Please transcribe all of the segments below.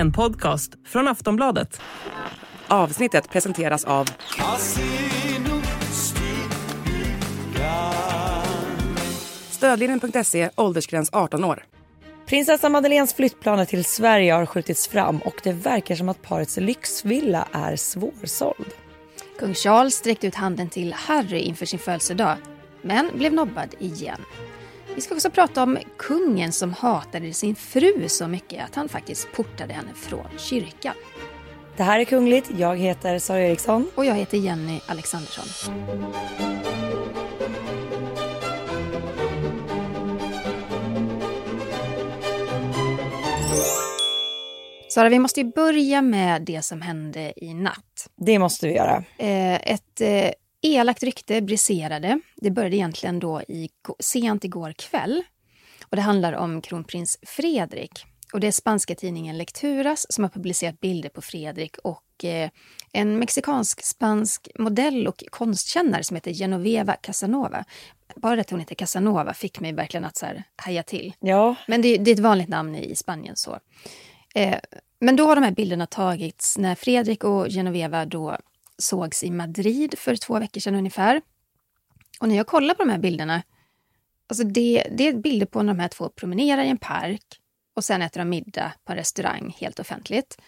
En podcast från Aftonbladet. Avsnittet presenteras av Stödlinjen.se, åldersgräns 18 år. Prinsessa Madeleines flyttplaner till Sverige har skjutits fram och det verkar som att parets lyxvilla är svårsåld. Kung Charles sträckte ut handen till Harry inför sin födelsedag, men blev nobbad igen. Vi ska också prata om kungen som hatade sin fru så mycket att han faktiskt portade henne från kyrkan. Det här är Kungligt. Jag heter Sara Eriksson. Och jag heter Jenny Alexandersson. Sara, vi måste ju börja med det som hände i natt. Det måste vi göra. Eh, ett eh, elakt rykte briserade. Det började egentligen då i, sent igår kväll. Och det handlar om kronprins Fredrik. Och det är spanska tidningen Lecturas som har publicerat bilder på Fredrik och eh, en mexikansk-spansk modell och konstkännare som heter Genoveva Casanova. Bara att hon heter Casanova fick mig verkligen att så här, haja till. Ja. Men det, det är ett vanligt namn i Spanien. så. Eh, men då har de här bilderna tagits när Fredrik och Genoveva då sågs i Madrid för två veckor sedan ungefär. Och när jag kollar på de här bilderna, alltså det, det är bilder på när de här två promenerar i en park och sen äter de middag på en restaurang helt offentligt.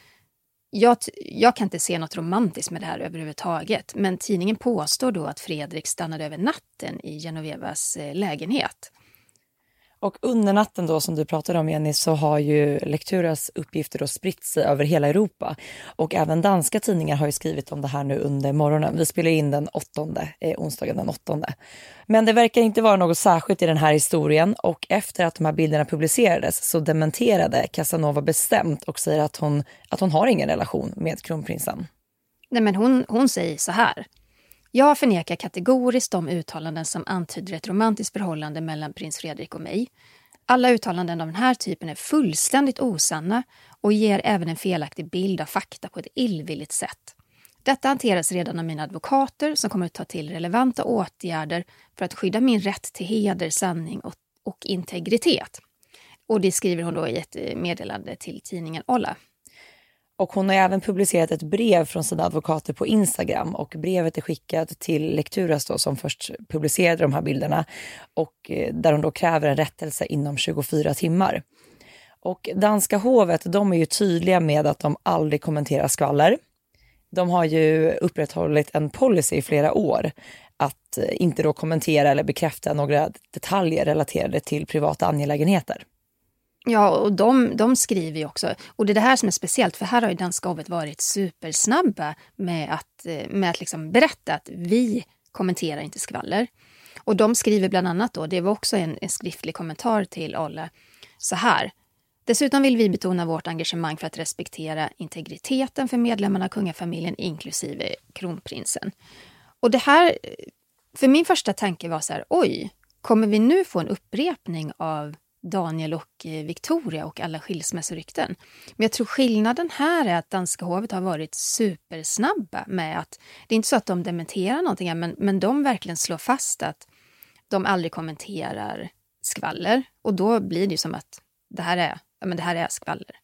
Jag, jag kan inte se något romantiskt med det här överhuvudtaget, men tidningen påstår då att Fredrik stannade över natten i Genovevas eh, lägenhet. Och under natten då som du pratade om Jenny så har ju Lekturas uppgifter då spritt sig över hela Europa. Och även danska tidningar har ju skrivit om det här nu under morgonen. Vi spelar in den åttonde, eh, onsdagen den åttonde. Men det verkar inte vara något särskilt i den här historien och efter att de här bilderna publicerades så dementerade Casanova bestämt och säger att hon, att hon har ingen relation med kronprinsen. Nej men hon, hon säger så här. Jag förnekar kategoriskt de uttalanden som antyder ett romantiskt förhållande mellan prins Fredrik och mig. Alla uttalanden av den här typen är fullständigt osanna och ger även en felaktig bild av fakta på ett illvilligt sätt. Detta hanteras redan av mina advokater som kommer att ta till relevanta åtgärder för att skydda min rätt till heder, sanning och, och integritet. Och det skriver hon då i ett eh, meddelande till tidningen Olla. Och hon har även publicerat ett brev från sina advokater på Instagram och brevet är skickat till Lekturas då, som först publicerade de här bilderna och eh, där hon då kräver en rättelse inom 24 timmar. Och danska hovet, de är ju tydliga med att de aldrig kommenterar skvaller. De har ju upprätthållit en policy i flera år att eh, inte då kommentera eller bekräfta några detaljer relaterade till privata angelägenheter. Ja, och de, de skriver ju också, och det är det här som är speciellt, för här har ju danska hovet varit supersnabba med att, eh, med att liksom berätta att vi kommenterar inte skvaller. Och de skriver bland annat då, det var också en, en skriftlig kommentar till Olle, så här. Dessutom vill vi betona vårt engagemang för att respektera integriteten för medlemmarna av kungafamiljen, inklusive kronprinsen. Och det här, eh, för min första tanke var så här, oj, kommer vi nu få en upprepning av Daniel och eh, Victoria och alla skilsmässorykten. Men jag tror skillnaden här är att danska hovet har varit supersnabba med att, det är inte så att de dementerar någonting, men, men de verkligen slår fast att de aldrig kommenterar skvaller. Och då blir det ju som att det här är, ja, men det här är skvaller.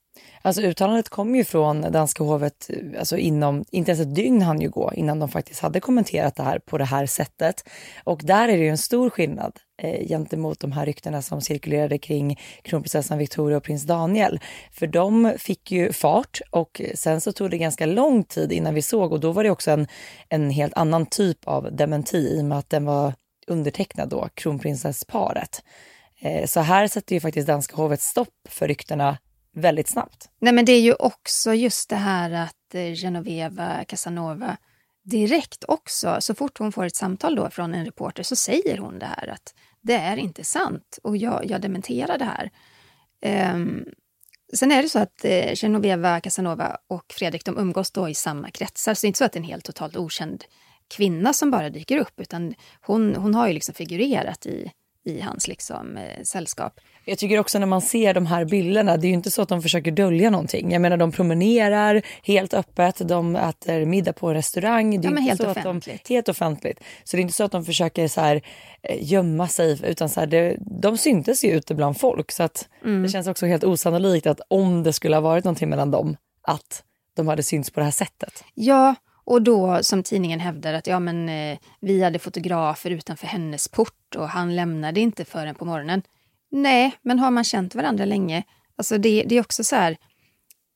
Alltså uttalandet kom ju från danska hovet, alltså inom, inte ens ett dygn hann ju gå innan de faktiskt hade kommenterat det här på det här sättet. Och där är det ju en stor skillnad eh, gentemot de här ryktena som cirkulerade kring kronprinsessan Victoria och prins Daniel. För de fick ju fart och sen så tog det ganska lång tid innan vi såg och då var det också en, en helt annan typ av dementi i och med att den var undertecknad då, kronprinsessparet. Eh, så här sätter ju faktiskt danska hovet stopp för ryktena väldigt snabbt. Nej, men det är ju också just det här att eh, Genoveva Casanova direkt också, så fort hon får ett samtal då från en reporter så säger hon det här att det är inte sant och jag, jag dementerar det här. Um, sen är det så att eh, Genoveva Casanova och Fredrik de umgås då i samma kretsar, så det är inte så att det är en helt totalt okänd kvinna som bara dyker upp, utan hon, hon har ju liksom figurerat i i hans liksom, eh, sällskap. Jag tycker också när man ser de här bilderna, det är ju inte så att de försöker dölja någonting. Jag menar de promenerar helt öppet, de äter middag på en restaurang. Det är Ja, helt så att offentligt. De, helt offentligt. Så det är inte så att de försöker så här, eh, gömma sig utan så här, det, de syntes ju ute bland folk. Så att Mm. det känns också helt osannolikt att om det skulle ha varit någonting mellan dem, att de hade synts på det här sättet. Ja, och då som tidningen hävdar att ja, men, eh, vi hade fotografer utanför hennes port och han lämnade inte förrän på morgonen. Nej, men har man känt varandra länge, alltså det, det är också så här,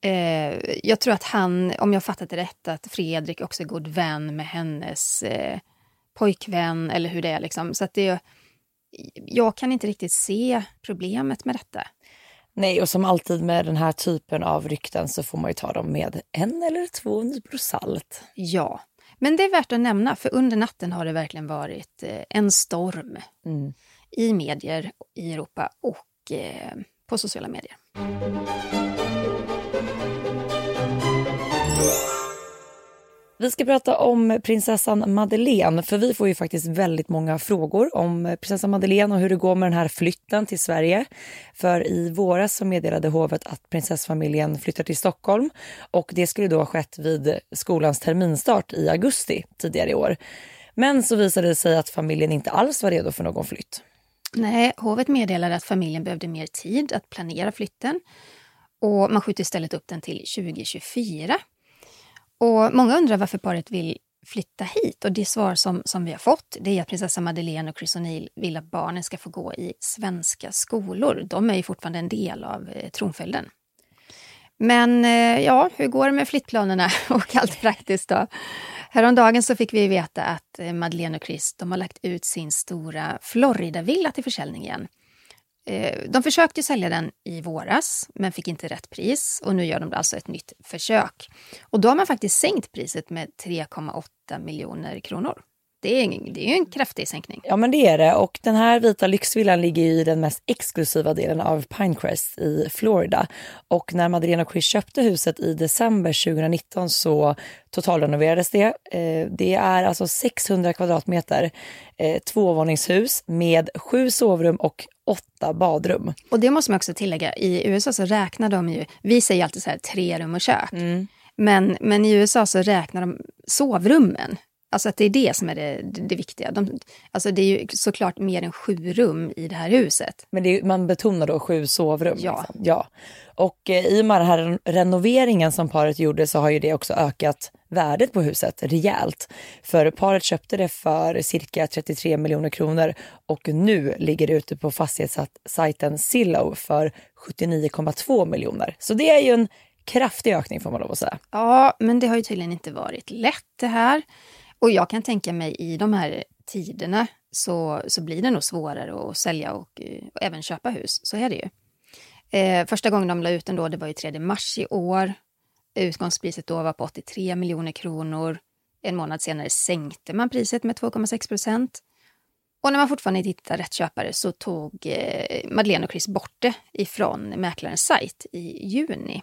eh, jag tror att han, om jag fattat det rätt, att Fredrik också är god vän med hennes eh, pojkvän eller hur det är liksom. Så att det, jag kan inte riktigt se problemet med detta. Nej, och som alltid med den här typen av rykten så får man ju ta dem med en eller två nypor salt. Ja, men det är värt att nämna, för under natten har det verkligen varit eh, en storm Mm. i medier i Europa och eh, på sociala medier. Vi ska prata om prinsessan Madeleine, för vi får ju faktiskt väldigt många frågor om prinsessan Madeleine och hur det går med den här flytten till Sverige. För i våras så meddelade hovet att prinsessfamiljen flyttar till Stockholm och det skulle då ha skett vid skolans terminstart i augusti tidigare i år. Men så visade det sig att familjen inte alls var redo för någon flytt. Nej, hovet meddelade att familjen behövde mer tid att planera flytten och man skjuter istället upp den till 2024. Och många undrar varför paret vill flytta hit och det svar som, som vi har fått det är att prinsessa Madeleine och Chris O'Neill vill att barnen ska få gå i svenska skolor. De är ju fortfarande en del av eh, tronföljden. Men eh, ja, hur går det med flyttplanerna och allt praktiskt då? Häromdagen så fick vi veta att eh, Madeleine och Chris de har lagt ut sin stora Florida-villa till försäljning igen. Eh, de försökte sälja den i våras, men fick inte rätt pris. Och nu gör de alltså ett nytt försök. Och då har man faktiskt sänkt priset med 3,8 miljoner kronor. Det är, en- det är ju en kraftig sänkning. Ja men det är det och den här vita lyxvillan ligger i den mest exklusiva delen av Pinecrest i Florida. Och när Madeleine och Chris köpte huset i december 2019 så totalrenoverades det. Eh, det är alltså 600 kvadratmeter, eh, tvåvåningshus med sju sovrum och åtta badrum. Och det måste man också tillägga, i USA så räknar de ju, vi säger alltid så här tre rum och kök. Men, men i USA så räknar de sovrummen. Alltså att det är det som är det, det, viktiga. De, alltså det är ju såklart mer än sju rum i det här huset. Men det är, man betonar då sju sovrum. Ja. Liksom. ja. Och eh, i och med den här ren- renoveringen som paret gjorde så har ju det också ökat värdet på huset rejält. För paret köpte det för cirka 33 miljoner kronor och nu ligger det ute på fastighetssajten Zillow för 79,2 miljoner. Så det är ju en kraftig ökning får man lov att säga. Ja, men det har ju tydligen inte varit lätt det här. Och jag kan tänka mig i de här tiderna så, så blir det nog svårare att sälja och, eh, och även köpa hus. Så är det ju. Eh, första gången de la ut den då, det var ju 3 mars i år. Utgångspriset då var på 83 miljoner kronor. En månad senare sänkte man priset med 2,6 procent. Och när man fortfarande inte hittade rätt köpare så tog eh, Madeleine och Chris bort det ifrån mäklarens sajt i juni.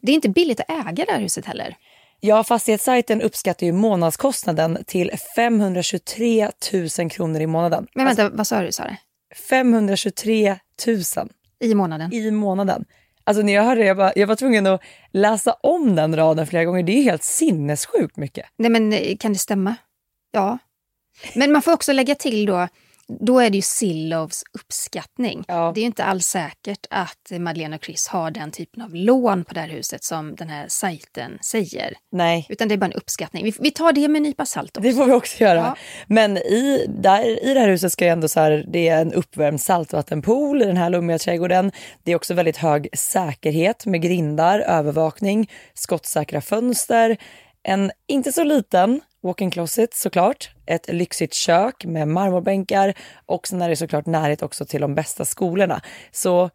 Det är inte billigt att äga det här huset heller. Ja, fastighetssajten uppskattar ju månadskostnaden till 523 000 kronor i månaden. Men vänta, vad sa du? Sa det? 523 000 I månaden? i månaden. Alltså när jag hörde det, jag, bara, jag var tvungen att läsa om den raden flera gånger. Det är helt sinnessjukt mycket. Nej, men eh, kan det stämma? Ja. Men man får också lägga till då, då är det ju Sillows uppskattning. Ja. Det är ju inte alls säkert att Madeleine och Chris har den typen av lån på det här huset som den här sajten säger. Nej, Utan det är bara en uppskattning. Vi, vi tar det med en nypa salt också. det får vi också göra. Ja. Men i, där, i det här huset ska ju ändå så här, det är en uppvärmd saltvattenpool i den här lummiga trädgården. Det är också väldigt hög säkerhet med grindar, övervakning, skottsäkra fönster, en inte så liten walk-in closet såklart, ett lyxigt kök med marmorbänkar och sen är det såklart närhet också till de bästa skolorna. Så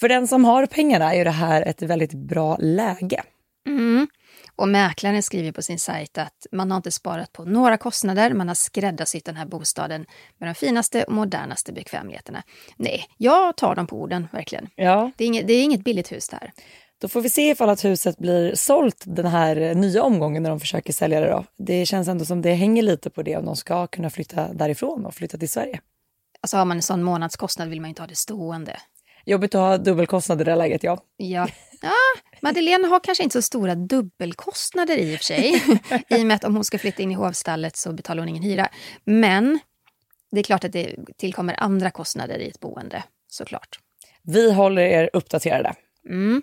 för den som har pengarna är det här ett väldigt bra läge. Mm. Och mäklaren skriver på sin sajt att man har inte sparat på några kostnader, man har skräddarsytt den här bostaden med de finaste och modernaste bekvämligheterna. Nej, jag tar dem på orden, verkligen. Ja. Det är inget, det är inget billigt hus det här. Då får vi se ifall att huset blir sålt den här nya omgången när de försöker sälja det. Då. Det känns ändå som det hänger lite på det om de ska kunna flytta därifrån och flytta till Sverige. Alltså har man en sån månadskostnad vill man inte ha det stående. Jobbigt att ha dubbelkostnad i det här läget, ja. Ja. ja, Madeleine har kanske inte så stora dubbelkostnader i och för sig. I och med att om hon ska flytta in i hovstallet så betalar hon ingen hyra. Men det är klart att det tillkommer andra kostnader i ett boende, såklart. Vi håller er uppdaterade. Mm.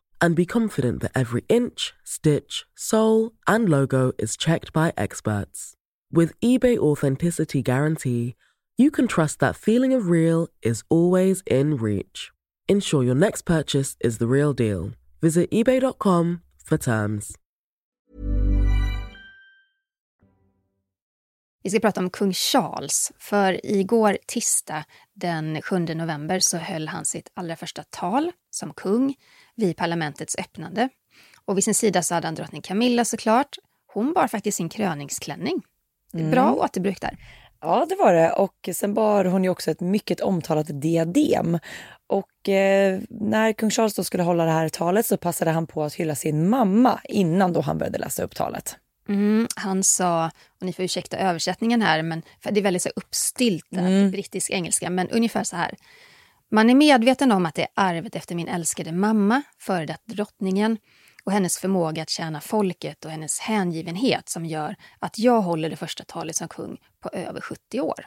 and be confident that every inch, stitch, sole, and logo is checked by experts. With eBay Authenticity Guarantee, you can trust that feeling of real is always in reach. Ensure your next purchase is the real deal. Visit eBay.com for terms. Vi ska prata om kung Charles, för igår tisdag den 7 november så höll han sitt allra första tal som kung vid parlamentets öppnande. Och vid sin sida så hade han drottning Camilla såklart. Hon bar faktiskt sin kröningsklänning. Bra mm. återbruk där. Ja, det var det. Och sen bar hon ju också ett mycket omtalat diadem. Och eh, när kung Charles då skulle hålla det här talet så passade han på att hylla sin mamma innan då han började läsa upp talet. Mm, han sa, och ni får ursäkta översättningen här, men för det är väldigt så uppstyltat mm. brittisk engelska, men ungefär så här. Man är medveten om att det är arvet efter min älskade mamma, före detta drottningen, och hennes förmåga att tjäna folket och hennes hängivenhet som gör att jag håller det första talet som kung på över 70 år.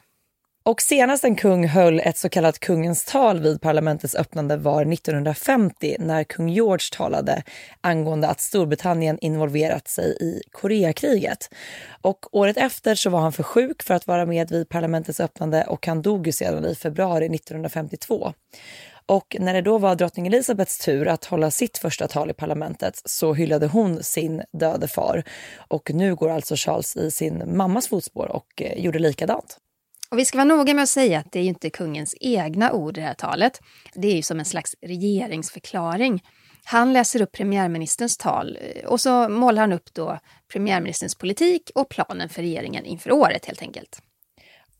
Och senast en kung höll ett så kallat kungens tal vid parlamentets öppnande var 1950 när kung George talade angående att Storbritannien involverat sig i Koreakriget. Och året efter så var han för sjuk för att vara med vid parlamentets öppnande och han dog ju sedan i februari 1952. Och när det då var drottning Elizabeths tur att hålla sitt första tal i parlamentet så hyllade hon sin döde far. Och nu går alltså Charles i sin mammas fotspår och eh, gjorde likadant. Och vi ska vara noga med att säga att det är ju inte kungens egna ord i det här talet. Det är ju som en slags regeringsförklaring. Han läser upp premiärministerns tal eh, och så målar han upp då premiärministerns politik och planen för regeringen inför året helt enkelt.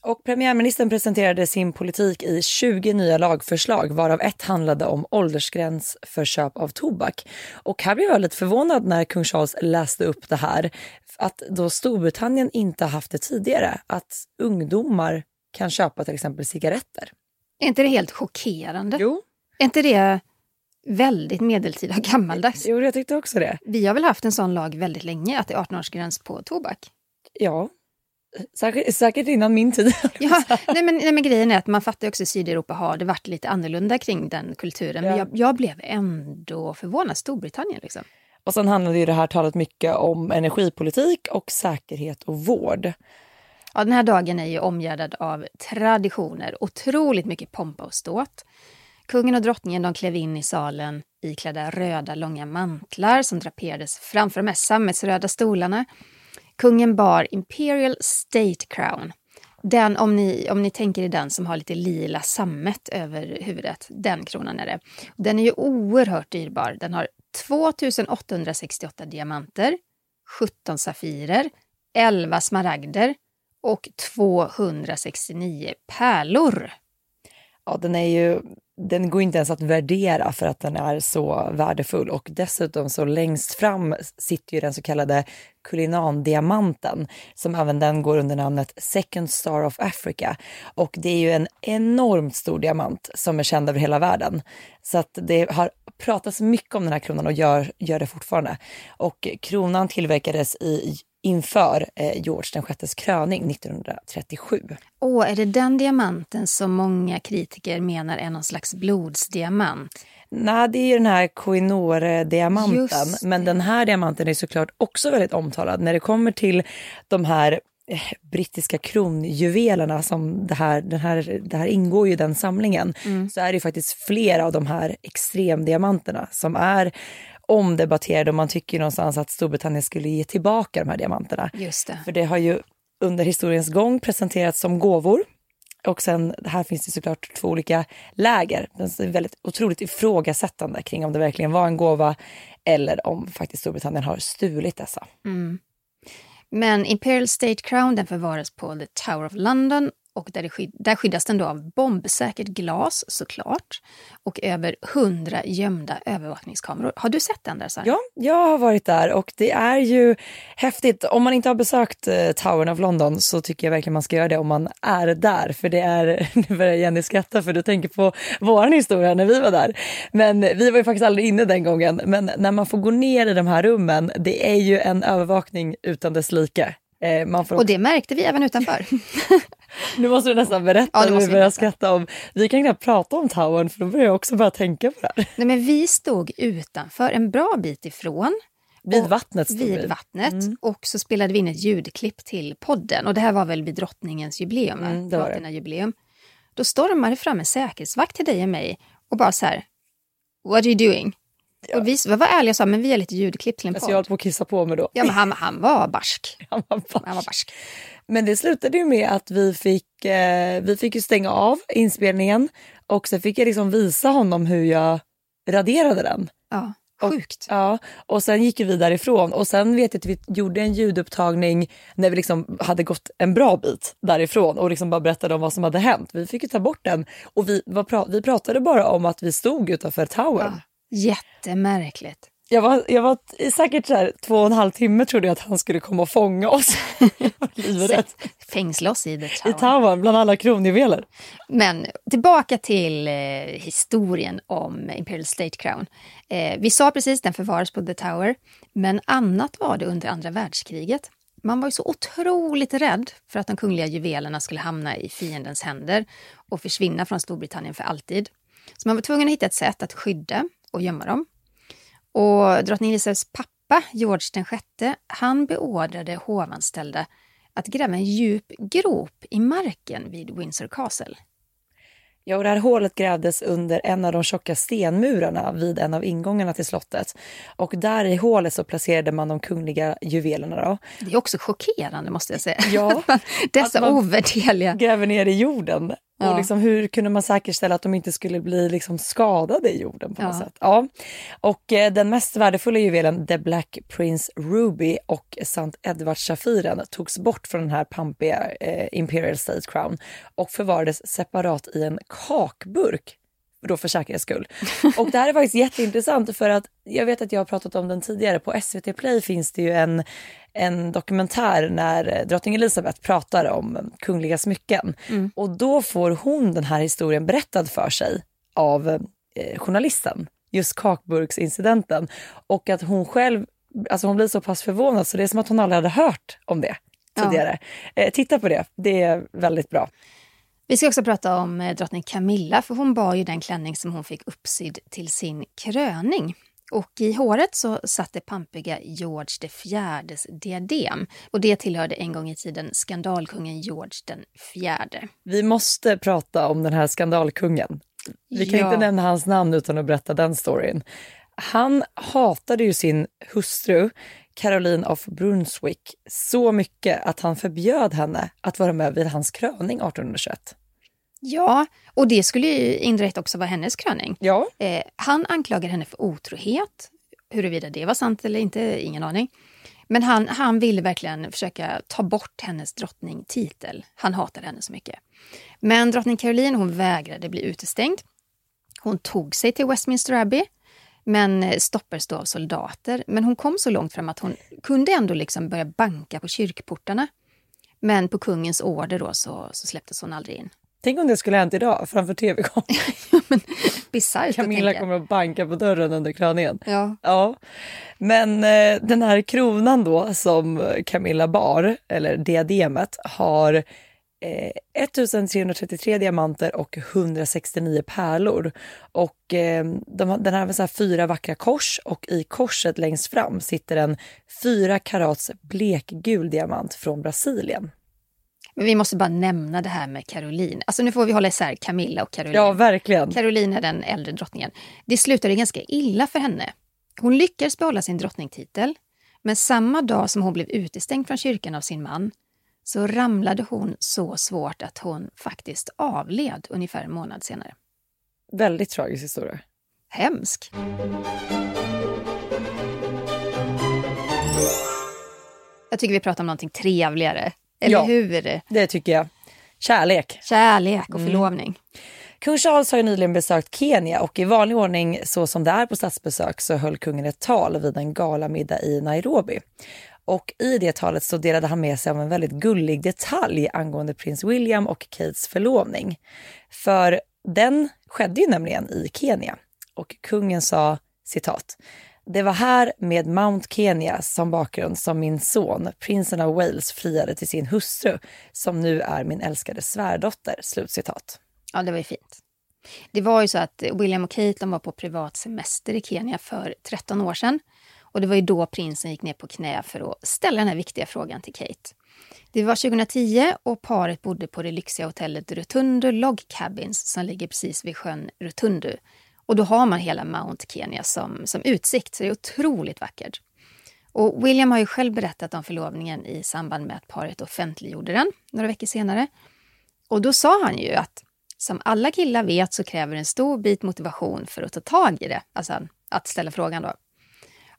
Och premiärministern presenterade sin politik i 20 nya lagförslag varav ett handlade om åldersgräns för köp av tobak. Och här blev jag lite förvånad när kung Charles läste upp det här. Att då Storbritannien inte haft det tidigare, att ungdomar kan köpa till exempel cigaretter. Är inte det helt chockerande? Jo. Är inte det väldigt medeltida och gammaldags? Jo, jag tyckte också det. Vi har väl haft en sån lag väldigt länge, att det är 18-årsgräns på tobak? Ja, Säkert, säkert innan min tid. ja, nej men, nej men grejen är att man fattar också att Sydeuropa har det varit lite annorlunda kring den kulturen. Ja. Men jag, jag, blev ändå förvånad. Storbritannien liksom. Och sen handlade ju det här talet mycket om energipolitik och säkerhet och vård. Ja, den här dagen är ju omgärdad av traditioner, otroligt mycket pompa och ståt. Kungen och drottningen de klev in i salen iklädda röda långa mantlar som draperades framför de här sammetsröda stolarna. Kungen bar Imperial State Crown. Den, om ni, om ni tänker i den som har lite lila sammet över huvudet, den kronan är det. Den är ju oerhört dyrbar. Den har 2868 diamanter, 17 safirer, 11 smaragder och 269 pärlor. Ja, den är ju den går inte ens att värdera för att den är så värdefull och dessutom så längst fram sitter ju den så kallade Kulinan-diamanten som även den går under namnet Second Star of Africa och det är ju en enormt stor diamant som är känd över hela världen. Så att det har pratats mycket om den här kronan och gör, gör det fortfarande. Och kronan tillverkades i inför eh, George den sjättes kröning 1937. Åh, är det den diamanten som många kritiker menar är någon slags blodsdiamant? Nej, det är ju den här Koinore-diamanten. Men den här diamanten är såklart också väldigt omtalad. När det kommer till de här eh, brittiska kronjuvelerna som det här, den här, det här ingår ju i den samlingen, mm. så är det faktiskt flera av de här extremdiamanterna som är omdebatterade och man tycker ju någonstans att Storbritannien skulle ge tillbaka de här diamanterna. Just det. För det har ju under historiens gång presenterats som gåvor. Och sen här finns det såklart två olika läger. Det är väldigt otroligt ifrågasättande kring om det verkligen var en gåva eller om faktiskt Storbritannien har stulit dessa. Men Imperial State Crown den förvaras på The Tower of London och där, skyd- där skyddas den då av bombsäkert glas såklart och över hundra gömda övervakningskameror. Har du sett den där Sara? Ja, jag har varit där och det är ju häftigt. Om man inte har besökt eh, Towern of London så tycker jag verkligen man ska göra det om man är där. För det är, nu börjar Jenny skratta för du tänker på vår historia när vi var där. Men vi var ju faktiskt aldrig inne den gången. Men när man får gå ner i de här rummen, det är ju en övervakning utan dess like. Eh, Man får Och det märkte vi även utanför. Nu måste du nästan berätta Ja, måste vi börjar skratta om. Vi kan knappt prata om Towern för då börjar jag också börja tänka på det här. Nej, men vi stod utanför, en bra bit ifrån. Vid vattnet stod vid vi. vattnet Mm. och så spelade vi in ett ljudklipp till podden och det här var väl vid drottningens jubileum? Mm, det var det. Platina-jubileum. Då stormade det fram en säkerhetsvakt till dig och mig och bara så här, what are you doing? Och vi var ärliga och sa, men vi har lite ljudklipp till en Alltså jag höll podd. på att kissa på mig då. Ja, men han, han var barsk. Han var bara- Han var barsk. Men det slutade ju med att vi fick, eh, vi fick ju stänga av inspelningen och så fick jag liksom visa honom hur jag raderade den. Ja, Och- sjukt. Ja, och sen gick vi därifrån och sen vet jag att vi gjorde en ljudupptagning när vi liksom hade gått en bra bit därifrån och liksom bara berättade om vad som hade hänt. Vi fick ju ta bort den och vi, vad pra- vi pratade bara om att vi stod utanför towern. Jättemärkligt. Jag var, jag var säkert så här, två och en halv timme trodde jag att han skulle komma och fånga oss. Fängsla oss i I tower. towern bland alla kronjuveler. Men tillbaka till eh, historien om Imperial State Crown. Eh, vi sa precis den förvaras på The Tower, men annat var det under andra världskriget. Man var ju så otroligt rädd för att de kungliga juvelerna skulle hamna i fiendens händer och försvinna från Storbritannien för alltid. Så man var tvungen att hitta ett sätt att skydda och gömma dem. Och drottning Elisabeths pappa, George den sjätte, han beordrade hovanställda att gräva en djup grop i marken vid Windsor Castle. Ja, och det här hålet grävdes under en av de tjocka stenmurarna vid en av ingångarna till slottet. Och där i hålet så placerade man de kungliga juvelerna. Då. Det är också chockerande måste jag säga. Ja, Dessa ovärderliga... Gräver ner i jorden. Ja. Och liksom, hur kunde man säkerställa att de inte skulle bli liksom skadade i jorden på något Ja. sätt? Ja. Och eh, den mest värdefulla juvelen, The Black Prince Ruby och St. Edward-safiren togs bort från den här pampiga eh, Imperial State Crown och förvarades separat i en kakburk då för säkerhets skull. Och det här är faktiskt jätteintressant för att jag vet att jag har pratat om den tidigare. På SVT Play finns det ju en, en dokumentär när eh, drottning Elizabeth pratar om kungliga smycken. Och då får hon den här historien berättad för sig av eh, journalisten, just kakburksincidenten. Och att hon själv, alltså hon blir så pass förvånad så det är som att hon aldrig hade hört om det Ja. tidigare. Eh, titta på det, det är väldigt bra. Vi ska också prata om eh, drottning Camilla, för hon bar ju den klänning som hon fick uppsydd till sin kröning. Och i håret så satt det pampiga George fjärdes diadem. Och det tillhörde en gång i tiden skandalkungen George den fjärde. Vi måste prata om den här skandalkungen. Vi kan Ja. inte nämna hans namn utan att berätta den storyn. Han hatade ju sin hustru Caroline of Brunswick så mycket att han förbjöd henne att vara med vid hans kröning 1821. Ja, och det skulle ju indirekt också vara hennes kröning. Ja, Eh, han anklagar henne för otrohet. Huruvida det var sant eller inte, ingen aning. Men han, han ville verkligen försöka ta bort hennes drottningtitel. Han hatade henne så mycket. Men drottning Caroline hon vägrade bli utestängd. Hon tog sig till Westminster Abbey, men eh, stoppades då av soldater. Men hon kom så långt fram att hon kunde ändå liksom börja banka på kyrkportarna. Men på kungens order då så, så släpptes hon aldrig in. tänk om det skulle hänt idag framför tv-kameran. Bisarrt att Camilla kommer att banka på dörren under kröningen. Ja. Ja, men eh, den här kronan då som Camilla bar, eller diademet, har eh, 1333 diamanter och 169 pärlor. Och eh, de, den har så fyra vackra kors och i korset längst fram sitter en fyra karats blekgul diamant från Brasilien. Men vi måste bara nämna det här med Caroline. Alltså nu får vi hålla isär Camilla och Caroline. Ja, verkligen. Caroline är den äldre drottningen. Det slutade ganska illa för henne. Hon lyckades behålla sin drottningtitel, men samma dag som hon blev utestängd från kyrkan av sin man så ramlade hon så svårt att hon faktiskt avled ungefär en månad senare. Väldigt tragisk historia. Hemsk. Jag tycker vi pratar om någonting trevligare. Eller Ja. hur? Det tycker jag. Kärlek. Kärlek och förlovning. Kung Charles har nyligen besökt Kenya och i vanlig ordning så som det är på statsbesök så höll kungen ett tal vid en galamiddag i Nairobi. Och i det talet så delade han med sig av en väldigt gullig detalj angående prins William och Kates förlovning. För den skedde ju nämligen i Kenya och kungen sa citat det var här med Mount Kenya som bakgrund som min son, prinsen av Wales, friade till sin hustru som nu är min älskade svärdotter. Slutcitat. Ja, det var ju fint. Det var ju så att William och Kate de var på privat semester i Kenya för 13 år sedan. Och det var ju då prinsen gick ner på knä för att ställa den här viktiga frågan till Kate. Det var 2010 och paret bodde på det lyxiga hotellet Rutundu Log Cabins som ligger precis vid sjön Rutundu. Och då har man hela Mount Kenya som, som utsikt, så det är otroligt vackert. Och William har ju själv berättat om förlovningen i samband med att paret offentliggjorde den några veckor senare. Och då sa han ju att som alla killar vet så kräver det en stor bit motivation för att ta tag i det, alltså att ställa frågan då.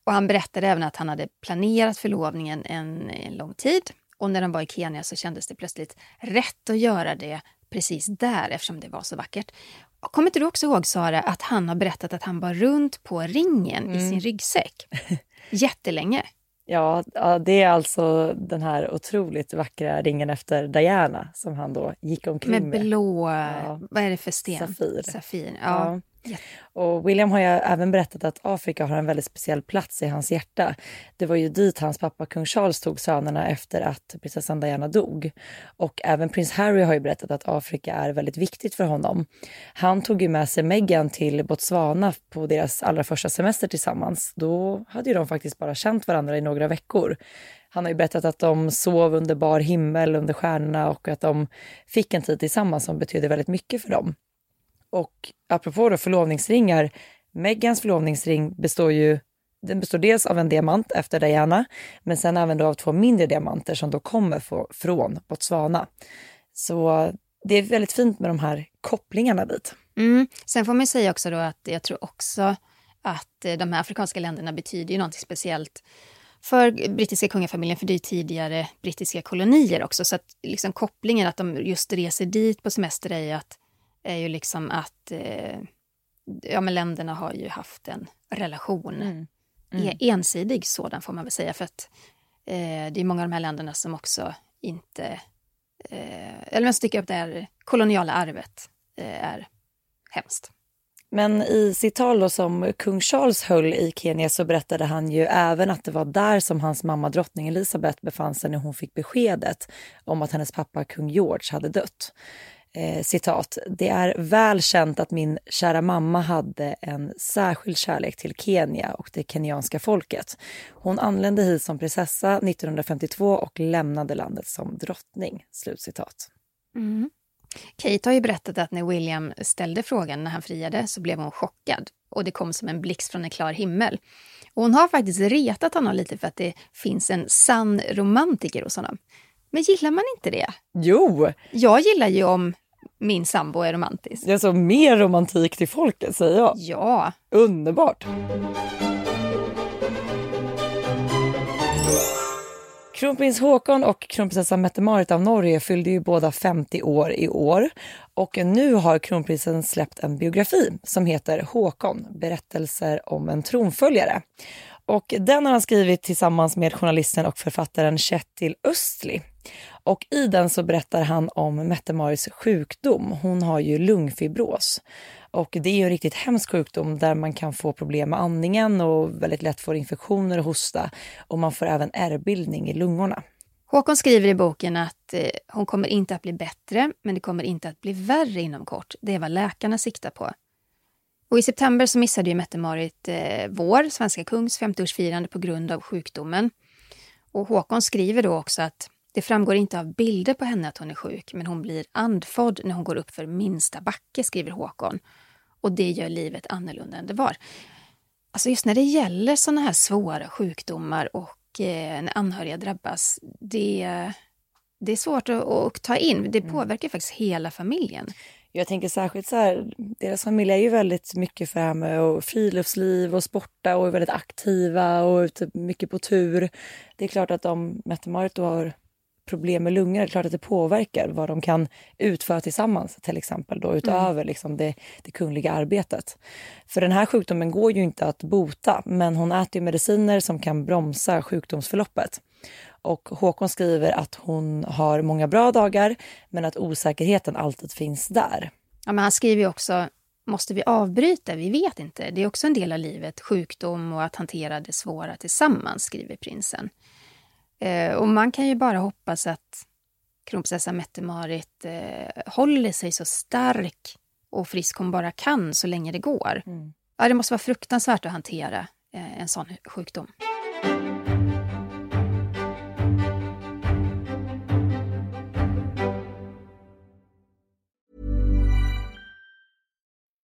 Och han berättade även att han hade planerat förlovningen en, en lång tid och när de var i Kenya så kändes det plötsligt rätt att göra det precis där eftersom det var så vackert. Och Kommer inte du också ihåg Sara att han har berättat att han bar runt på ringen i sin ryggsäck jättelänge? Ja, det är alltså den här otroligt vackra ringen efter Diana som han då gick omkring Med med. blå, vad är det för sten? Safir. Safir, ja. Ja. Och William har ju även berättat att Afrika har en väldigt speciell plats i hans hjärta. Det var ju dit hans pappa kung Charles tog sönerna efter att prinsessan Diana dog. Och även prins Harry har ju berättat att Afrika är väldigt viktigt för honom. Han tog ju med sig Meghan till Botswana på deras allra första semester tillsammans. Då hade ju de faktiskt bara känt varandra i några veckor. Han har ju berättat att de sov under bar himmel under stjärnorna och att de fick en tid tillsammans som betydde väldigt mycket för dem. Och apropå då förlovningsringar, Megans förlovningsring består ju den består dels av en diamant efter Diana, men sen även då av två mindre diamanter som då kommer få, från Botswana. Så det är väldigt fint med de här kopplingarna dit. Mm. Sen får man säga också då att jag tror också att eh, de här afrikanska länderna betyder ju någonting speciellt för brittiska kungafamiljen, för det är ju tidigare brittiska kolonier också. Så att liksom kopplingen att de just reser dit på semester är ju, att, är ju liksom att eh, ja, men länderna har ju haft en relation. Mm. E- Ensidig sådan får man väl säga, för att eh, det är många av de här länderna som också inte... Eh, eller man tycker att det här koloniala arvet eh, är hemskt. Men i sitt tal då som kung Charles höll i Kenya så berättade han ju även att det var där som hans mamma drottning Elizabeth befann sig när hon fick beskedet om att hennes pappa kung George hade dött. Eh, citat, det är väl känt att min kära mamma hade en särskild kärlek till Kenya och det kenyanska folket. Hon anlände hit som prinsessa 1952 och lämnade landet som drottning. Slutcitat. Kate har ju berättat att när William ställde frågan när han friade så blev hon chockad och det kom som en blixt från en klar himmel. Och hon har faktiskt retat honom lite för att det finns en sann romantiker hos honom. Men gillar man inte det? Jo, Jag gillar ju om min sambo är romantisk. det är så mer romantik till folket säger jag. Ja, Underbart! Kronprins Håkon och kronprinsessan Mette-Marit av Norge fyllde ju båda 50 år i år. Och nu har kronprinsen släppt en biografi som heter Håkon, berättelser om en tronföljare. Och den har han skrivit tillsammans med journalisten och författaren Kjetil Östli. Och i den så berättar han om Mette-Marits sjukdom. Hon har ju lungfibros. Och det är ju en riktigt hemsk sjukdom där man kan få problem med andningen och väldigt lätt får infektioner och hosta. Och man får även ärrbildning i lungorna. Håkon skriver i boken att eh, hon kommer inte att bli bättre, men det kommer inte att bli värre inom kort. Det är vad läkarna siktar på. Och I september så missade ju Mette-Marit eh, vår svenska kungs 50-årsfirande på grund av sjukdomen. Och Håkon skriver då också att det framgår inte av bilder på henne att hon är sjuk, men hon blir andfådd när hon går upp för minsta backe, skriver Håkon. Och det gör livet annorlunda än det var. Alltså just när det gäller såna här svåra sjukdomar och eh, när anhöriga drabbas, det, det är svårt att, att ta in. Det påverkar faktiskt hela familjen. Jag tänker särskilt så här, deras familj är ju väldigt mycket för det här med och friluftsliv och sporta och är väldigt aktiva och ute mycket på tur. Det är klart att om Mette-Marit då har problem med lungor, det är klart att det påverkar vad de kan utföra tillsammans till exempel då utöver liksom det, det kungliga arbetet. För den här sjukdomen går ju inte att bota men hon äter mediciner som kan bromsa sjukdomsförloppet. Och Håkon skriver att hon har många bra dagar men att osäkerheten alltid finns där. Ja, men han skriver ju också, måste vi avbryta? Vi vet inte. Det är också en del av livet, sjukdom och att hantera det svåra tillsammans, skriver prinsen. Eh, och man kan ju bara hoppas att kronprinsessan Mette-Marit eh, håller sig så stark och frisk hon bara kan så länge det går. Mm. Ja, det måste vara fruktansvärt att hantera eh, en sån sjukdom.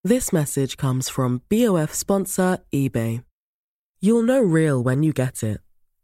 This message comes from BOF sponsor eBay. You'll know real when you get it.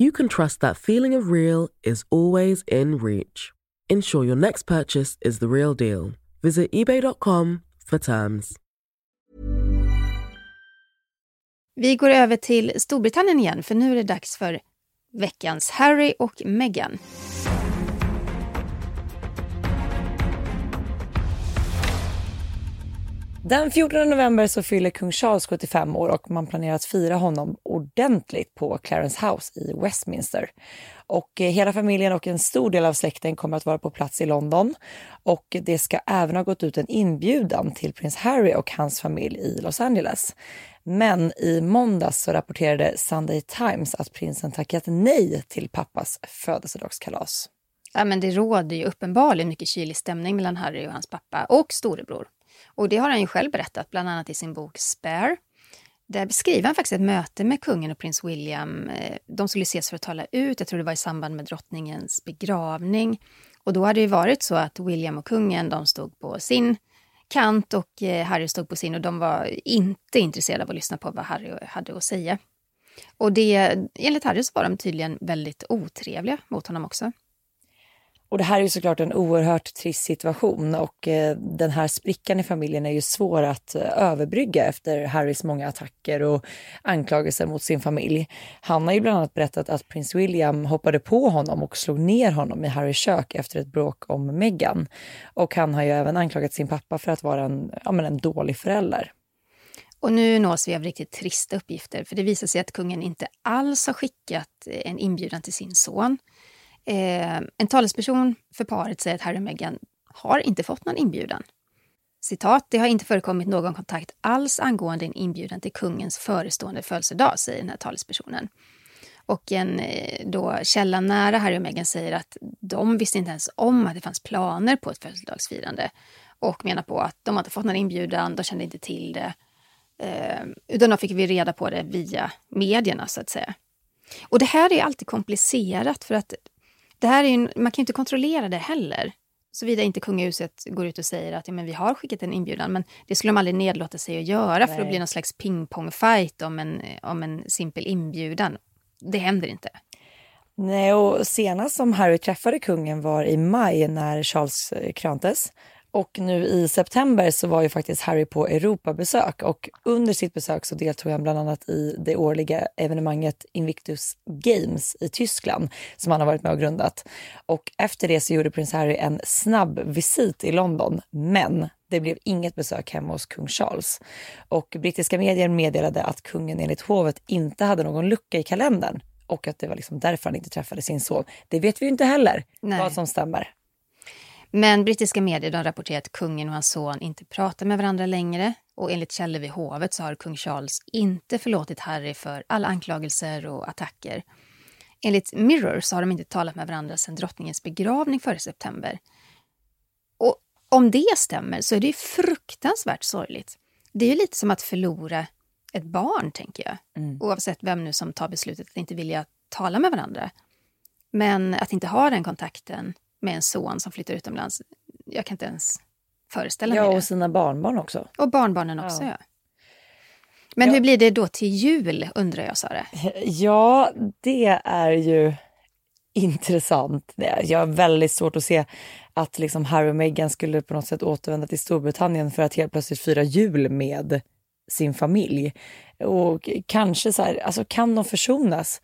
you can trust that feeling of real is always in reach. Ensure your next purchase is the real deal. Visit eBay.com for terms. Vi går över till Storbritannien igen, för nu är det dags för veckans Harry och Meghan. Den 14 november så fyller kung Charles 75 år och man planerar att fira honom ordentligt på Clarence House i Westminster. Och eh, hela familjen och en stor del av släkten kommer att vara på plats i London. Och det ska även ha gått ut en inbjudan till prins Harry och hans familj i Los Angeles. Men i måndags så rapporterade Sunday Times att prinsen tackat nej till pappas födelsedagskalas. Ja, men det råder ju uppenbarligen mycket kylig stämning mellan Harry och hans pappa och storebror. Och det har han ju själv berättat, bland annat i sin bok Spare. Där beskriver han faktiskt ett möte med kungen och prins William. Eh, de skulle ses för att tala ut, jag tror det var i samband med drottningens begravning. Och då hade det varit så att William och kungen, de stod på sin kant och eh, Harry stod på sin och de var inte intresserade av att lyssna på vad Harry hade att säga. Och det, enligt Harry så var de tydligen väldigt otrevliga mot honom också. Och det här är ju såklart en oerhört trist situation och eh, den här sprickan i familjen är ju svår att eh, överbrygga efter Harrys många attacker och anklagelser mot sin familj. Han har ju bland annat berättat att prins William hoppade på honom och slog ner honom i Harrys kök efter ett bråk om Meghan. Och han har ju även anklagat sin pappa för att vara en, ja, men en dålig förälder. Och nu nås vi av riktigt trista uppgifter, för det visar sig att kungen inte alls har skickat eh, en inbjudan till sin son. Eh, en talesperson för paret säger att Harry och Meghan har inte fått någon inbjudan. Citat, det har inte förekommit någon kontakt alls angående en inbjudan till kungens förestående födelsedag, säger den här talespersonen. Och en eh, då, källa nära Harry och Meghan säger att de visste inte ens om att det fanns planer på ett födelsedagsfirande och menar på att de inte fått någon inbjudan, de kände inte till det. Eh, utan då fick vi reda på det via medierna, så att säga. Och det här är alltid komplicerat för att det här är ju, man kan ju inte kontrollera det heller. Såvida inte kungahuset går ut och säger att ja, men vi har skickat en inbjudan. Men det skulle de aldrig nedlåta sig att göra Nej. för att bli någon slags pingpongfight om en, om en simpel inbjudan. Det händer inte. Nej, och senast som Harry träffade kungen var i maj när Charles eh, kröntes. Och nu i september så var ju faktiskt Harry på Europabesök och under sitt besök så deltog han bland annat i det årliga evenemanget Invictus Games i Tyskland som han har varit med och grundat. Och efter det så gjorde prins Harry en snabb visit i London, men det blev inget besök hemma hos kung Charles. Och brittiska medier meddelade att kungen enligt hovet inte hade någon lucka i kalendern och att det var liksom därför han inte träffade sin son. Det vet vi ju inte heller Nej. vad som stämmer. Men brittiska medier de rapporterar att kungen och hans son inte pratar med varandra längre Och enligt källor vid hovet så har kung Charles inte förlåtit Harry för alla anklagelser och attacker. Enligt Mirror så har de inte talat med varandra sedan drottningens begravning före september. Och om det stämmer så är det ju fruktansvärt sorgligt. Det är ju lite som att förlora ett barn, tänker jag. Mm. Oavsett vem nu som tar beslutet att inte vilja tala med varandra. Men att inte ha den kontakten med en son som flyttar utomlands, jag kan inte ens föreställa ja, mig det. Ja, och sina barnbarn också. Och barnbarnen också, ja. ja. Men ja. hur blir det då till jul, undrar jag, Sara? Ja, det är ju intressant. Jag har väldigt svårt att se att liksom Harry och Meghan skulle på något sätt återvända till Storbritannien för att helt plötsligt fira jul med sin familj. Och kanske så här, alltså kan de försonas?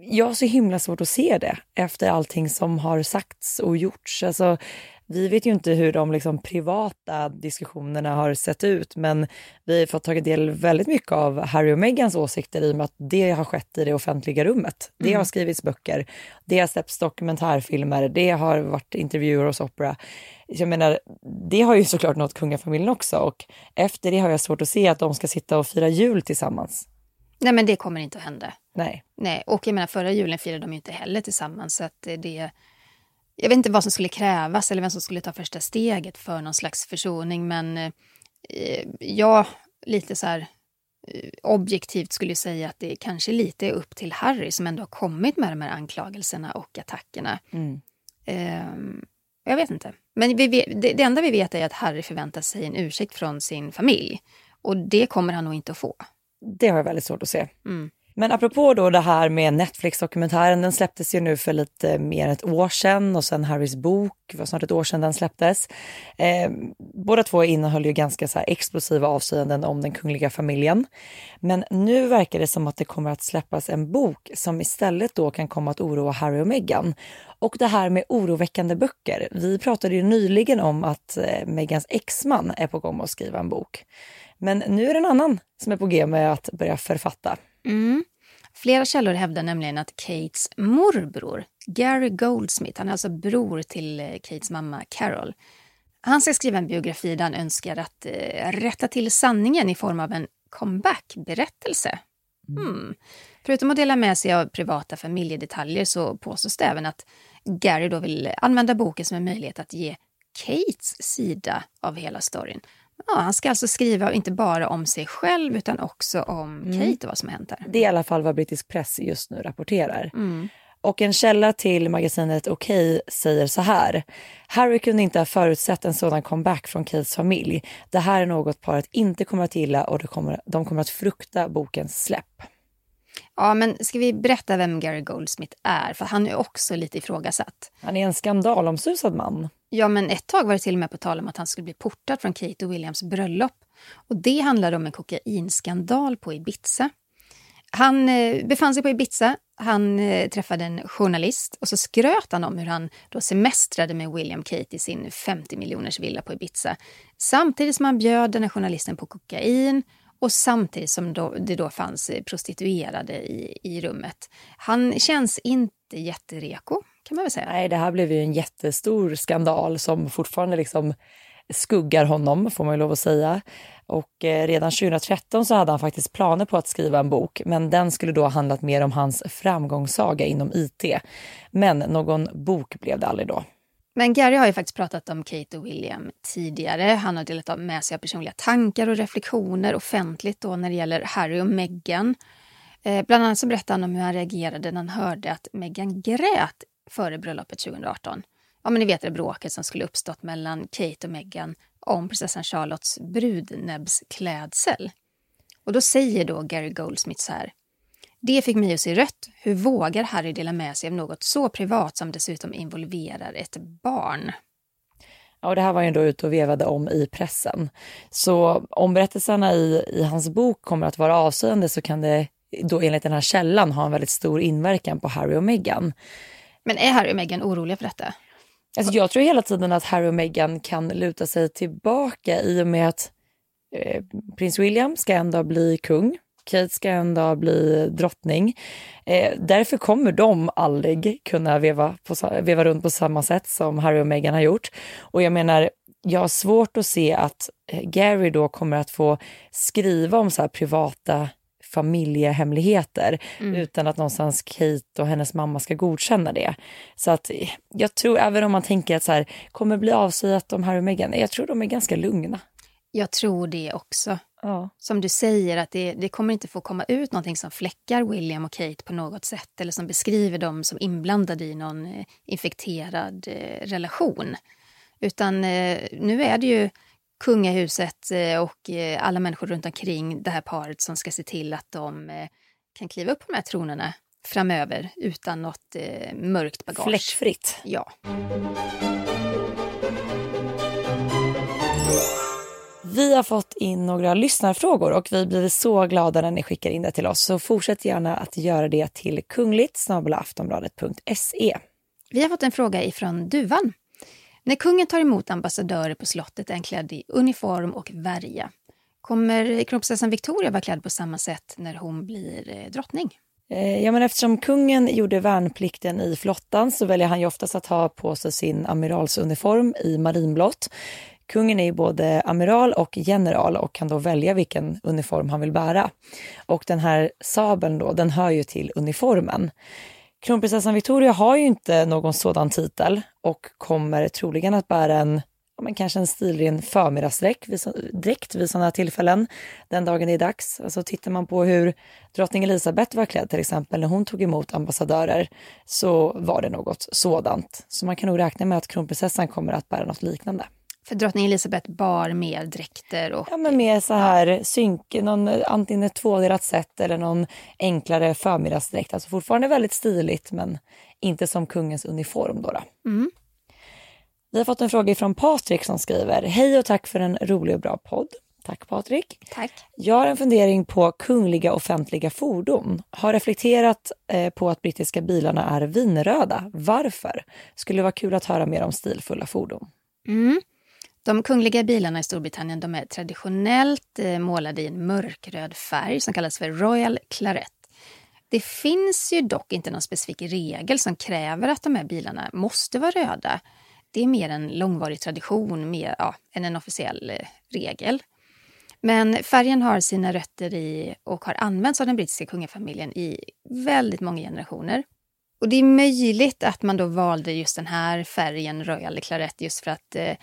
Jag har så himla svårt att se det efter allting som har sagts och gjorts. Alltså, vi vet ju inte hur de liksom privata diskussionerna har sett ut, men vi har fått ta del väldigt mycket av Harry och Meghans åsikter i och med att det har skett i det offentliga rummet. Det mm. har skrivits böcker, det har släppts dokumentärfilmer, det har varit intervjuer hos Opera. Jag menar, det har ju såklart nått kungafamiljen också och efter det har jag svårt att se att de ska sitta och fira jul tillsammans. Nej, men det kommer inte att hända. Nej. Nej, och jag menar förra julen firade de ju inte heller tillsammans så att det jag vet inte vad som skulle krävas eller vem som skulle ta första steget för någon slags försoning, men eh, jag lite så här eh, objektivt skulle säga att det kanske lite är upp till Harry som ändå har kommit med de här anklagelserna och attackerna. Mm. Eh, jag vet inte. Men vi det, det enda vi vet är att Harry förväntar sig en ursäkt från sin familj. Och det kommer han nog inte att få. Det har jag väldigt svårt att se. Mm. Men apropå då det här med Netflix-dokumentären, den släpptes ju nu för lite mer än ett år sedan och sen Harrys bok, det var snart ett år sedan den släpptes. Eh, båda två innehöll ju ganska så explosiva avslöjanden om den kungliga familjen. Men nu verkar det som att det kommer att släppas en bok som istället då kan komma att oroa Harry och Meghan. Och det här med oroväckande böcker. Vi pratade ju nyligen om att eh, Meghans exman är på gång att skriva en bok. Men nu är det en annan som är på g med att börja författa. Mm. Flera källor hävdar nämligen att Kates morbror, Gary Goldsmith, han är alltså bror till eh, Kates mamma Carol, han ska skriva en biografi där han önskar att eh, rätta till sanningen i form av en comeback-berättelse. Mm. Förutom att dela med sig av privata familjedetaljer så påstås det även att Gary då vill använda boken som en möjlighet att ge Kates sida av hela storyn. Ja, han ska alltså skriva inte bara om sig själv utan också om mm. Kate och vad som hänt där. Det är i alla fall vad brittisk press just nu rapporterar. Mm. Och en källa till magasinet Okej okay säger så här. Harry kunde inte ha förutsett en sådan comeback från Kates familj. Det här är något paret inte kommer att gilla och de kommer, de kommer att frukta bokens släpp. Ja, men ska vi berätta vem Gary Goldsmith är? För han är också lite ifrågasatt. Han är en skandalomsusad man. Ja, men ett tag var det till och med på tal om att han skulle bli portad från Kate och Williams bröllop. Och det handlade om en kokainskandal på Ibiza. Han eh, befann sig på Ibiza, han eh, träffade en journalist och så skröt han om hur han då semestrade med William Kate i sin 50 miljoners villa på Ibiza. Samtidigt som han bjöd den här journalisten på kokain och samtidigt som då, det då fanns eh, prostituerade i, i rummet. Han känns inte jättereko, kan man väl säga. Nej, det här blev ju en jättestor skandal som fortfarande liksom skuggar honom, får man ju lov att säga. Och eh, redan 2013 så hade han faktiskt planer på att skriva en bok, men den skulle då ha handlat mer om hans framgångssaga inom IT. Men någon bok blev det aldrig då. Men Gary har ju faktiskt pratat om Kate och William tidigare. Han har delat med sig av personliga tankar och reflektioner offentligt då när det gäller Harry och Meghan. Eh, bland annat så berättade han om hur han reagerade när han hörde att Meghan grät före bröllopet 2018. Ja, men ni vet det bråket som skulle uppstått mellan Kate och Meghan om prinsessan Charlottes brudnäbbsklädsel. Och då säger då Gary Goldsmith så här. Det fick mig att se rött. Hur vågar Harry dela med sig av något så privat som dessutom involverar ett barn? Ja, det här var ju då ute och vevade om i pressen. Så om berättelserna i, i hans bok kommer att vara avslöjande så kan det då enligt den här källan ha en väldigt stor inverkan på Harry och Meghan. Men är Harry och Meghan oroliga för detta? Alltså jag tror hela tiden att Harry och Meghan kan luta sig tillbaka i och med att eh, prins William ska ändå bli kung. Kate ska en dag bli drottning. Eh, därför kommer de aldrig kunna veva, på, veva runt på samma sätt som Harry och Meghan har gjort. Och jag menar, jag har svårt att se att eh, Gary då kommer att få skriva om så här privata familjehemligheter mm. utan att någonstans Kate och hennes mamma ska godkänna det. Så att jag tror, även om man tänker att så här, kommer bli avslöjat om Harry och Meghan, jag tror de är ganska lugna. Jag tror det också. Ja. Som du säger, att det, det, kommer inte få komma ut någonting som fläckar William och Kate på något sätt eller som beskriver dem som inblandade i någon eh, infekterad eh, relation. Utan eh, nu är det ju kungahuset eh, och eh, alla människor runt omkring det här paret som ska se till att de eh, kan kliva upp på de här tronerna framöver utan något mörkt bagage. Fläckfritt. Ja. Vi har fått in några lyssnarfrågor och vi blir så glada när ni skickar in det till oss. Så fortsätt gärna att göra det till kungligt. Vi har fått en fråga ifrån Duvan. När kungen tar emot ambassadörer på slottet är han klädd i uniform och värja. Kommer kronprinsessan Victoria vara klädd på samma sätt när hon blir eh, drottning? Eh, ja, men eftersom kungen gjorde värnplikten i flottan så väljer han ju oftast att ha på sig sin amiralsuniform i marinblått. Kungen är ju både amiral och general och kan då välja vilken uniform han vill bära. Och den här sabeln då, den hör ju till uniformen. Kronprinsessan Victoria har ju inte någon sådan titel och kommer troligen att bära en ja, men kanske en stilren förmiddagsdräkt vid, dräkt vid sådana tillfällen, den dagen det är dags. Alltså tittar man på hur drottning Elizabeth var klädd till exempel när hon tog emot ambassadörer så var det något sådant. Så man kan nog räkna med att kronprinsessan kommer att bära något liknande. För drottning Elizabeth bar mer dräkter och... Ja, men mer så här synk, någon, antingen ett tvådelat set eller någon enklare förmiddagsdräkt. Alltså fortfarande väldigt stiligt men inte som kungens uniform då. då. Mm. Vi har fått en fråga från Patrik som skriver Hej och tack för en rolig och bra podd. Tack Patrik. Tack. Jag har en fundering på kungliga offentliga fordon. Har reflekterat eh, på att brittiska bilarna är vinröda. Varför? Skulle vara kul att höra mer om stilfulla fordon. Mm. De kungliga bilarna i Storbritannien de är traditionellt eh, målade i en mörkröd färg som kallas för Royal Claret. Det finns ju dock inte någon specifik regel som kräver att de här bilarna måste vara röda. Det är mer en långvarig tradition mer, ja, än en officiell eh, regel. Men färgen har sina rötter i och har använts av den brittiska kungafamiljen i väldigt många generationer. Och det är möjligt att man då valde just den här färgen, Royal Claret, just för att eh,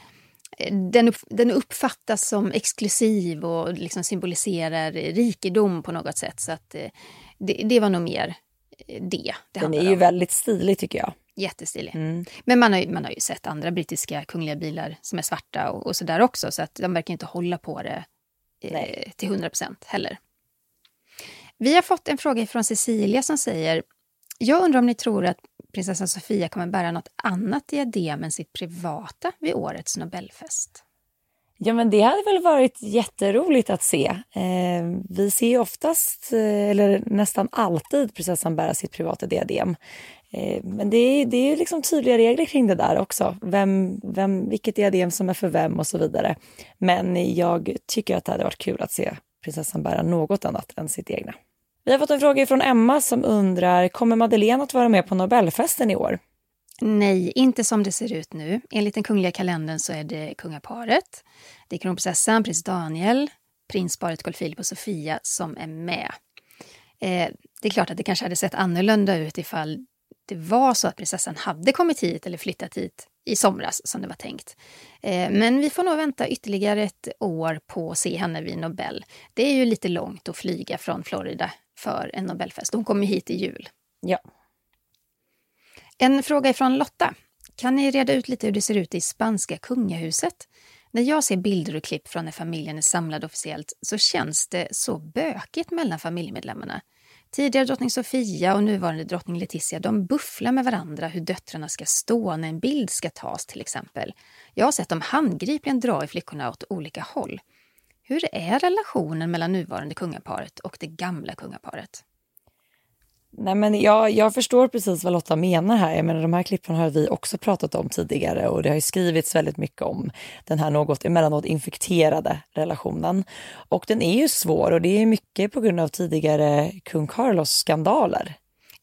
den, upp, den uppfattas som exklusiv och liksom symboliserar rikedom på något sätt. Så att eh, det, det var nog mer eh, det det Den är ju om. väldigt stilig tycker jag. Jättestilig. Mm. Men man har, ju, man har ju sett andra brittiska kungliga bilar som är svarta och, och sådär också. Så att de verkar inte hålla på det eh, till 100 procent heller. Vi har fått en fråga från Cecilia som säger Jag undrar om ni tror att prinsessan Sofia kommer bära något annat diadem än sitt privata vid årets Nobelfest? Ja, men det hade väl varit jätteroligt att se. Eh, vi ser ju oftast, eh, eller nästan alltid, prinsessan bära sitt privata diadem. Eh, men det är, det är liksom tydliga regler kring det där också. Vem, vem, vilket diadem som är för vem och så vidare. Men jag tycker att det hade varit kul att se prinsessan bära något annat än sitt egna. Vi har fått en fråga från Emma som undrar, kommer Madeleine att vara med på Nobelfesten i år? Nej, inte som det ser ut nu. Enligt den kungliga kalendern så är det kungaparet, det är kronprinsessan, prins Daniel, prinsparet Carl Philip och Sofia som är med. Eh, det är klart att det kanske hade sett annorlunda ut ifall det var så att prinsessan hade kommit hit eller flyttat hit i somras som det var tänkt. Eh, men vi får nog vänta ytterligare ett år på att se henne vid Nobel. Det är ju lite långt att flyga från Florida för en Nobelfest. Hon kommer hit i jul. Ja. En fråga från Lotta. Kan ni reda ut lite hur det ser ut i spanska kungahuset? När jag ser bilder och klipp från när familjen är samlad officiellt så känns det så bökigt mellan familjemedlemmarna. Tidigare drottning Sofia och nuvarande drottning Letizia de bufflar med varandra hur döttrarna ska stå när en bild ska tas till exempel. Jag har sett dem handgripligen dra i flickorna åt olika håll. Hur är relationen mellan nuvarande kungaparet och det gamla kungaparet? Nej, men jag, jag förstår precis vad Lotta menar här. Jag menar, de här klippen har vi också pratat om tidigare och det har skrivits väldigt mycket om den här något emellanåt infekterade relationen. Och den är ju svår och det är mycket på grund av tidigare kung Carlos skandaler.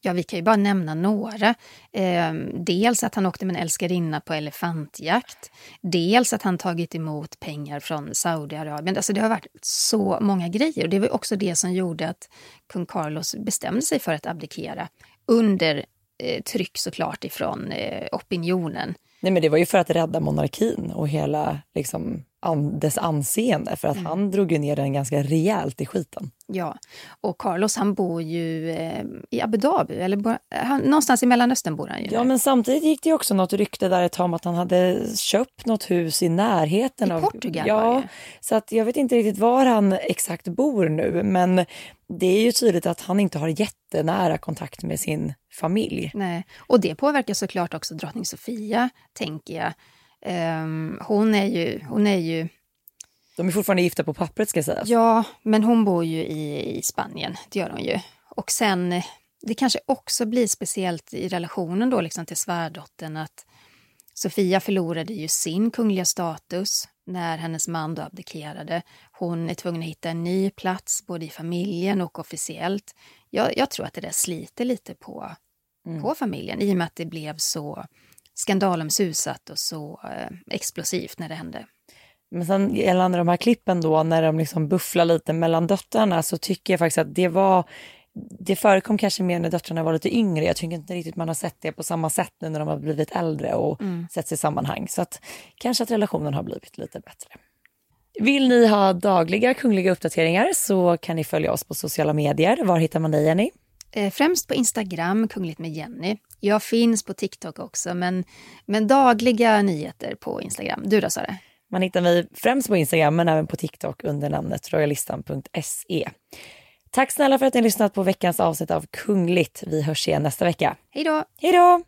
Ja, vi kan ju bara nämna några. Eh, dels att han åkte med en älskarinna på elefantjakt. Dels att han tagit emot pengar från Saudiarabien. Alltså det har varit så många grejer. Och det var också det som gjorde att kung Carlos bestämde sig för att abdikera under eh, tryck såklart ifrån eh, opinionen. Nej, men det var ju för att rädda monarkin och hela liksom, an, dess anseende för att mm. han drog ju ner den ganska rejält i skiten. Ja, och Carlos han bor ju eh, i Abu Dhabi, eller han, någonstans i Mellanöstern bor han ju. Ja, där. men samtidigt gick det också något rykte där ett tag om att han hade köpt något hus i närheten. I av, Portugal Ja, så att jag vet inte riktigt var han exakt bor nu, men det är ju tydligt att han inte har jättenära kontakt med sin familj. Nej, och det påverkar såklart också drottning Sofia, tänker jag. Um, hon, är ju, hon är ju... De är fortfarande gifta på pappret ska sägas. Ja, men hon bor ju i, i Spanien, det gör hon ju. Och sen, det kanske också blir speciellt i relationen då liksom till svärdottern att Sofia förlorade ju sin kungliga status när hennes man då abdikerade. Hon är tvungen att hitta en ny plats både i familjen och officiellt. Jag, jag tror att det där sliter lite på, mm. på familjen i och med att det blev så skandalomsusat och så eh, explosivt när det hände. Men sen gällande de här klippen då, när de liksom bufflar lite mellan döttrarna, så tycker jag faktiskt att det var det förekom kanske mer när döttrarna var lite yngre. Jag tycker inte riktigt man har sett det på samma sätt nu när de har blivit äldre och mm. setts i sammanhang. Så att kanske att relationen har blivit lite bättre. Vill ni ha dagliga kungliga uppdateringar så kan ni följa oss på sociala medier. Var hittar man dig Jenny? Eh, främst på Instagram, Kungligt med Jenny. Jag finns på TikTok också, men, men dagliga nyheter på Instagram. Du då Sara? Man hittar mig främst på Instagram, men även på TikTok under namnet royalistan.se. Tack snälla för att ni har lyssnat på veckans avsnitt av Kungligt. Vi hörs igen nästa vecka. Hej då! Hej då!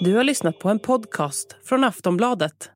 Du har lyssnat på en podcast från Aftonbladet.